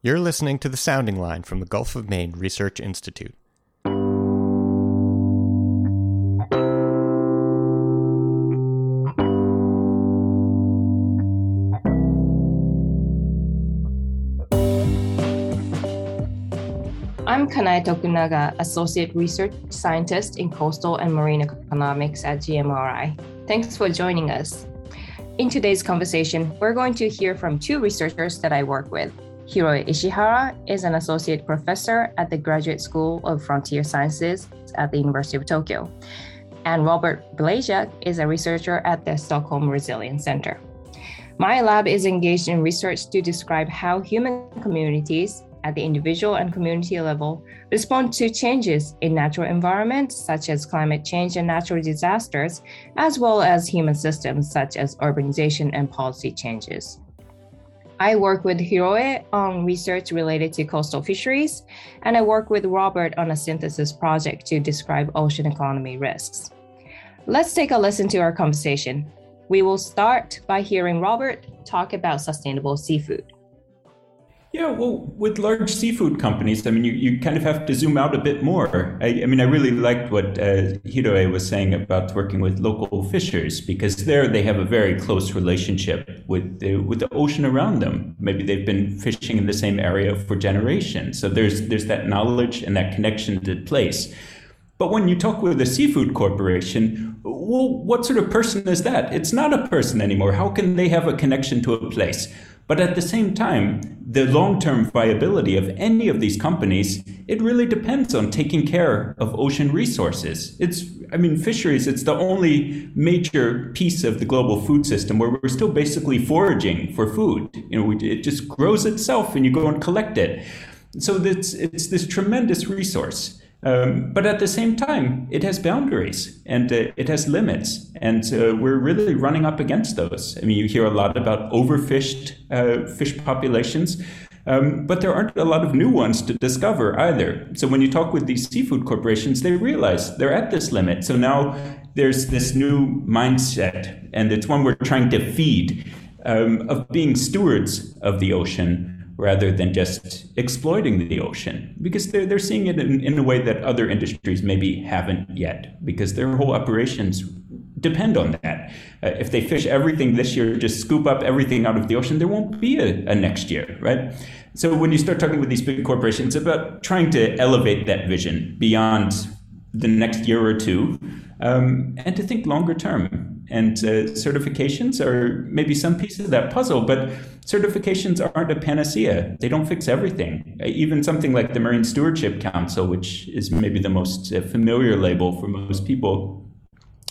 You're listening to the Sounding Line from the Gulf of Maine Research Institute. I'm Kanae Tokunaga, Associate Research Scientist in Coastal and Marine Economics at GMRI. Thanks for joining us. In today's conversation, we're going to hear from two researchers that I work with. Hiroe Ishihara is an associate professor at the Graduate School of Frontier Sciences at the University of Tokyo. And Robert Blasiak is a researcher at the Stockholm Resilience Center. My lab is engaged in research to describe how human communities at the individual and community level respond to changes in natural environments such as climate change and natural disasters, as well as human systems such as urbanization and policy changes. I work with Hiroe on research related to coastal fisheries, and I work with Robert on a synthesis project to describe ocean economy risks. Let's take a listen to our conversation. We will start by hearing Robert talk about sustainable seafood. Yeah, well, with large seafood companies, I mean, you, you kind of have to zoom out a bit more. I, I mean, I really liked what uh, Hiroe was saying about working with local fishers because there they have a very close relationship with the, with the ocean around them. Maybe they've been fishing in the same area for generations, so there's there's that knowledge and that connection to place. But when you talk with a seafood corporation, well, what sort of person is that? It's not a person anymore. How can they have a connection to a place? But at the same time, the long term viability of any of these companies, it really depends on taking care of ocean resources. It's, I mean, fisheries, it's the only major piece of the global food system where we're still basically foraging for food. You know, it just grows itself and you go and collect it. So it's, it's this tremendous resource. Um, but at the same time, it has boundaries and uh, it has limits, and uh, we're really running up against those. I mean, you hear a lot about overfished uh, fish populations, um, but there aren't a lot of new ones to discover either. So when you talk with these seafood corporations, they realize they're at this limit. So now there's this new mindset, and it's one we're trying to feed um, of being stewards of the ocean rather than just exploiting the ocean because they're, they're seeing it in, in a way that other industries maybe haven't yet because their whole operations depend on that. Uh, if they fish everything this year, just scoop up everything out of the ocean, there won't be a, a, next year, right? So when you start talking with these big corporations about trying to elevate that vision beyond the next year or two um, and to think longer term and uh, certifications are maybe some piece of that puzzle, but certifications aren't a panacea. They don't fix everything. Even something like the Marine Stewardship Council, which is maybe the most uh, familiar label for most people,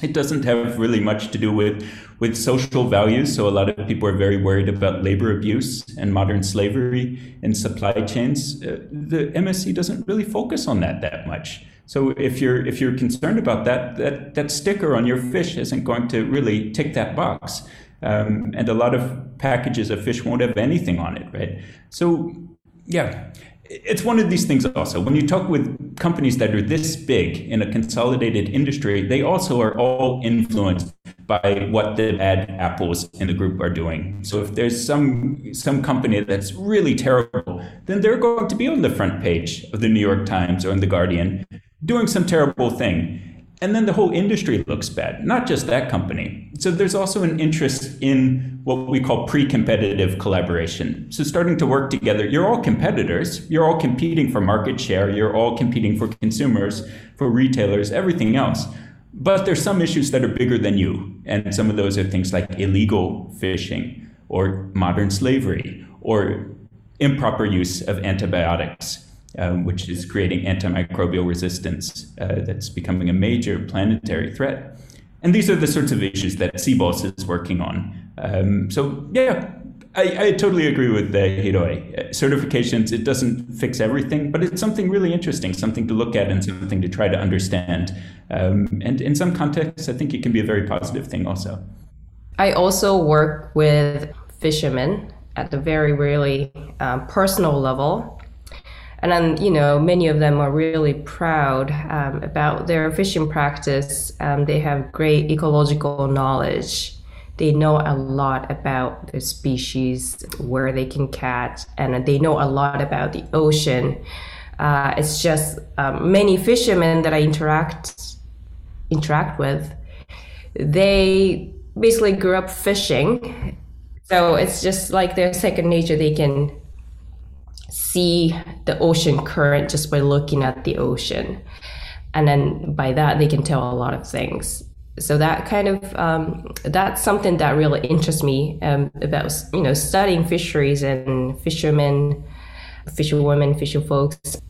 it doesn't have really much to do with, with social values. So a lot of people are very worried about labor abuse and modern slavery and supply chains. Uh, the MSC doesn't really focus on that that much. So if you're if you're concerned about that, that that sticker on your fish isn't going to really tick that box. Um, and a lot of packages of fish won't have anything on it, right? So yeah, it's one of these things also. When you talk with companies that are this big in a consolidated industry, they also are all influenced by what the bad apples in the group are doing. So if there's some some company that's really terrible, then they're going to be on the front page of the New York Times or in the Guardian doing some terrible thing. And then the whole industry looks bad, not just that company. So there's also an interest in what we call pre competitive collaboration. So starting to work together, you're all competitors, you're all competing for market share, you're all competing for consumers, for retailers, everything else. But there's some issues that are bigger than you. And some of those are things like illegal fishing or modern slavery or improper use of antibiotics um, which is creating antimicrobial resistance uh, that's becoming a major planetary threat. And these are the sorts of issues that SeaBOS is working on. Um, so, yeah, I, I, totally agree with uh, Hiroe. Certifications, it doesn't fix everything, but it's something really interesting, something to look at and something to try to understand. Um, and in some contexts, I think it can be a very positive thing also. I also work with fishermen at the very, really um, personal level and then you know many of them are really proud um, about their fishing practice um, they have great ecological knowledge they know a lot about the species, where they can catch, and they know a lot about the ocean. Uh, it's just um, many fishermen that I interact interact with, they basically grew up fishing, so it's just like their second nature. They can see the ocean current just by looking at the ocean, and then by that they can tell a lot of things so that kind of um, that's something that really interests me um, about you know studying fisheries and fishermen, fisherwomen, fisher folks.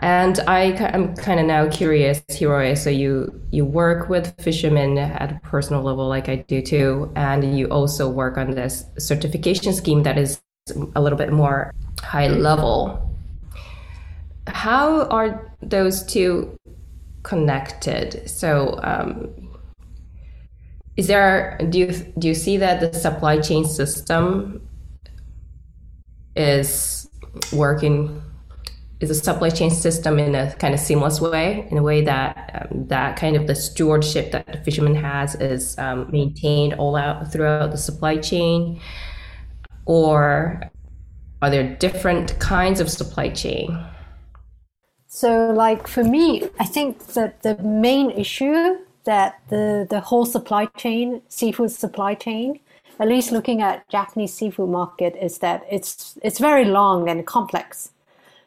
And I am kind of now curious, Hiroe. So you you work with fishermen at a personal level, like I do too, and you also work on this certification scheme that is a little bit more high level. How are those two connected. So, um, is there do you do you see that the supply chain system is working? Is the supply chain system in a kind of seamless way, in a way that um, that kind of the stewardship that the fisherman has is um, maintained all out throughout the supply chain, or are there different kinds of supply chain? So, like for me, I think that the main issue that the the whole supply chain, seafood supply chain, at least looking at Japanese seafood market, is that it's it's very long and complex.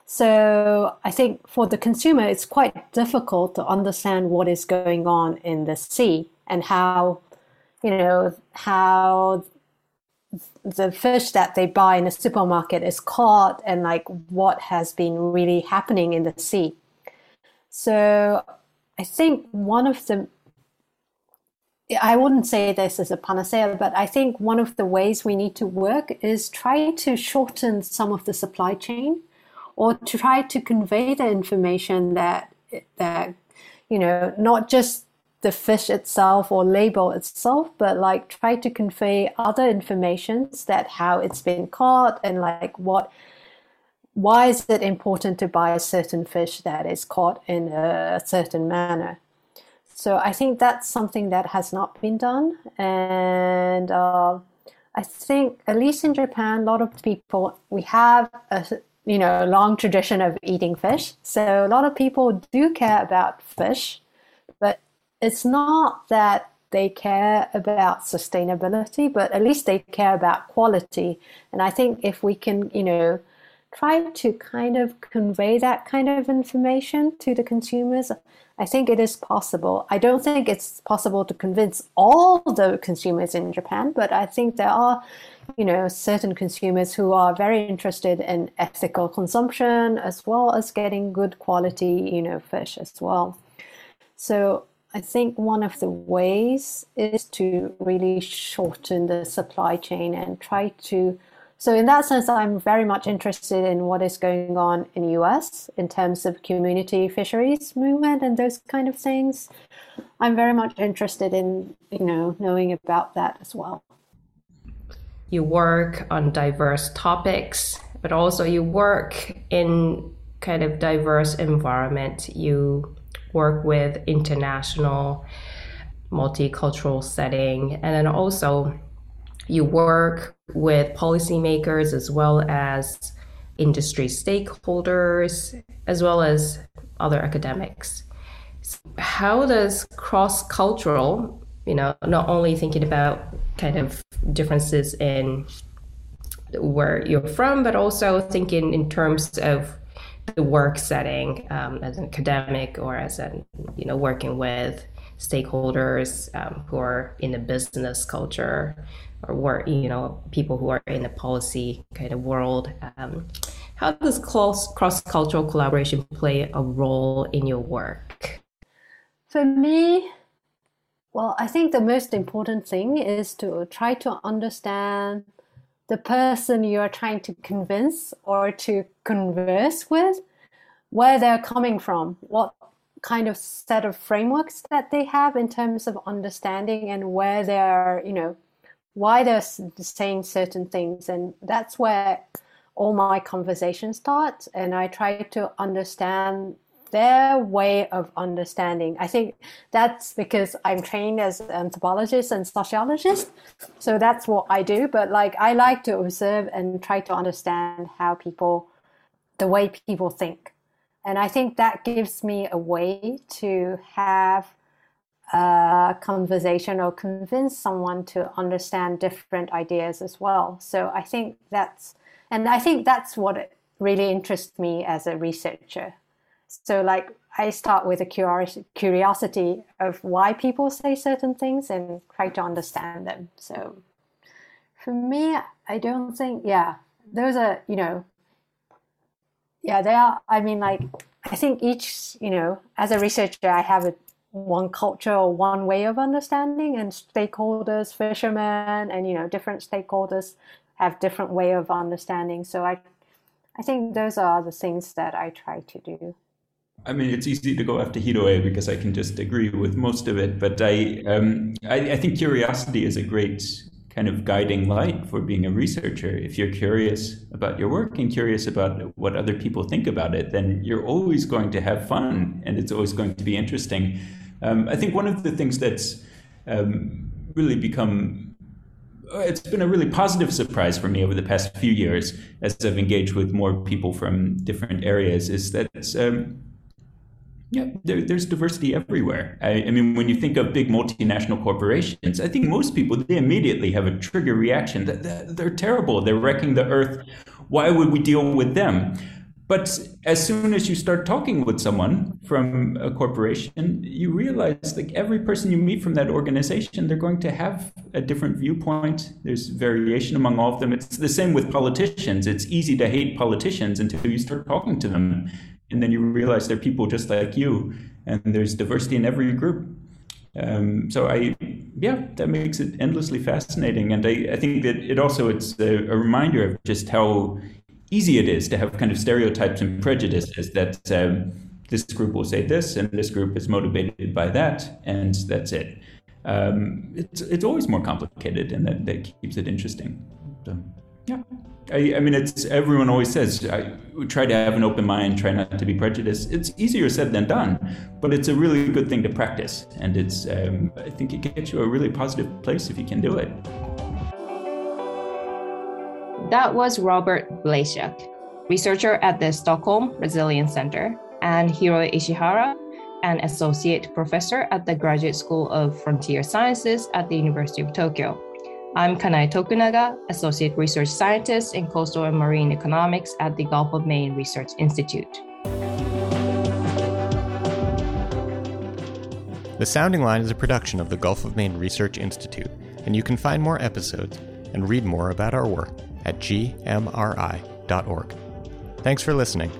So I think for the consumer, it's quite difficult to understand what is going on in the sea and how, you know, how the fish that they buy in the supermarket is caught and like what has been really happening in the sea. So I think one of the I wouldn't say this is a panacea, but I think one of the ways we need to work is try to shorten some of the supply chain or to try to convey the information that that you know not just the fish itself or label itself, but like try to convey other informations that how it's been caught and like what why is it important to buy a certain fish that is caught in a certain manner. So I think that's something that has not been done, and uh, I think at least in Japan, a lot of people we have a you know long tradition of eating fish. So a lot of people do care about fish, but it's not that they care about sustainability, but at least they care about quality. And I think if we can, you know, try to kind of convey that kind of information to the consumers, I think it is possible. I don't think it's possible to convince all the consumers in Japan, but I think there are, you know, certain consumers who are very interested in ethical consumption as well as getting good quality, you know, fish as well. So I think one of the ways is to really shorten the supply chain and try to. So in that sense, I'm very much interested in what is going on in the US in terms of community fisheries movement and those kind of things. I'm very much interested in you know knowing about that as well. You work on diverse topics, but also you work in kind of diverse environment. You work with international multicultural setting. And then also you work with policymakers as well as industry stakeholders as well as other academics. How does cross-cultural you know not only thinking about kind of differences in where you're from but also thinking in terms of the work setting um, as an academic or as a you know working with stakeholders um, who are in the business culture or work you know people who are in the policy kind of world um, how does cross cultural collaboration play a role in your work? For me well i think the most important thing is to try to understand the person you are trying to convince or to converse with, where they're coming from, what kind of set of frameworks that they have in terms of understanding and where they're, you know, why they're saying certain things. And that's where all my conversations start. And I try to understand their way of understanding. I think that's because I'm trained as an anthropologist and sociologist. So that's what I do. But like I like to observe and try to understand how people, the way people think. And I think that gives me a way to have a conversation or convince someone to understand different ideas as well. So I think that's, and I think that's what really interests me as a researcher so like I start with a curiosity of why people say certain things and try to understand them. So for me, I don't think, yeah, those are, you know, yeah, they are, I mean, like, I think each, you know, as a researcher, I have a, one culture or one way of understanding and stakeholders, fishermen, and, you know, different stakeholders have different way of understanding. So I, I think those are the things that I try to do. I mean, it's easy to go after Hiroe because I can just agree with most of it. But I, um, I, I, think curiosity is a great kind of guiding light for being a researcher. If you're curious about your work and curious about what other people think about it, then you're always going to have fun and it's always going to be interesting. Um, I think one of the things that's um, really become it's been a really positive surprise for me over the past few years as I've engaged with more people from different areas is that um, yeah, there, there's diversity everywhere. I, I, mean, when you think of big multinational corporations, I think most people they immediately have a trigger reaction that, that they're terrible. They're wrecking the earth. Why would we deal with them? But as soon as you start talking with someone from a corporation, you realize like every person you meet from that organization, they're going to have a different viewpoint. There's variation among all of them. It's the same with politicians. It's easy to hate politicians until you start talking to them and then you realize they're people just like you, and there's diversity in every group. Um, so I, yeah, that makes it endlessly fascinating, and I, I think that it also it's a, a, reminder of just how easy it is to have kind of stereotypes and prejudices that um, this group will say this, and this group is motivated by that, and that's it. Um, it's it's always more complicated, and that, that keeps it interesting. So, yeah. I, I, mean, it's everyone always says, I try to have an open mind, try not to be prejudiced. It's easier said than done, but it's a really good thing to practice. And it's, um, I think it gets you a really positive place if you can do it. That was Robert Blasiak, researcher at the Stockholm Resilience Center, and Hiroe Ishihara, an associate professor at the Graduate School of Frontier Sciences at the University of Tokyo. I'm Kanae Tokunaga, Associate Research Scientist in Coastal and Marine Economics at the Gulf of Maine Research Institute. The Sounding Line is a production of the Gulf of Maine Research Institute, and you can find more episodes and read more about our work at gmri.org. Thanks for listening.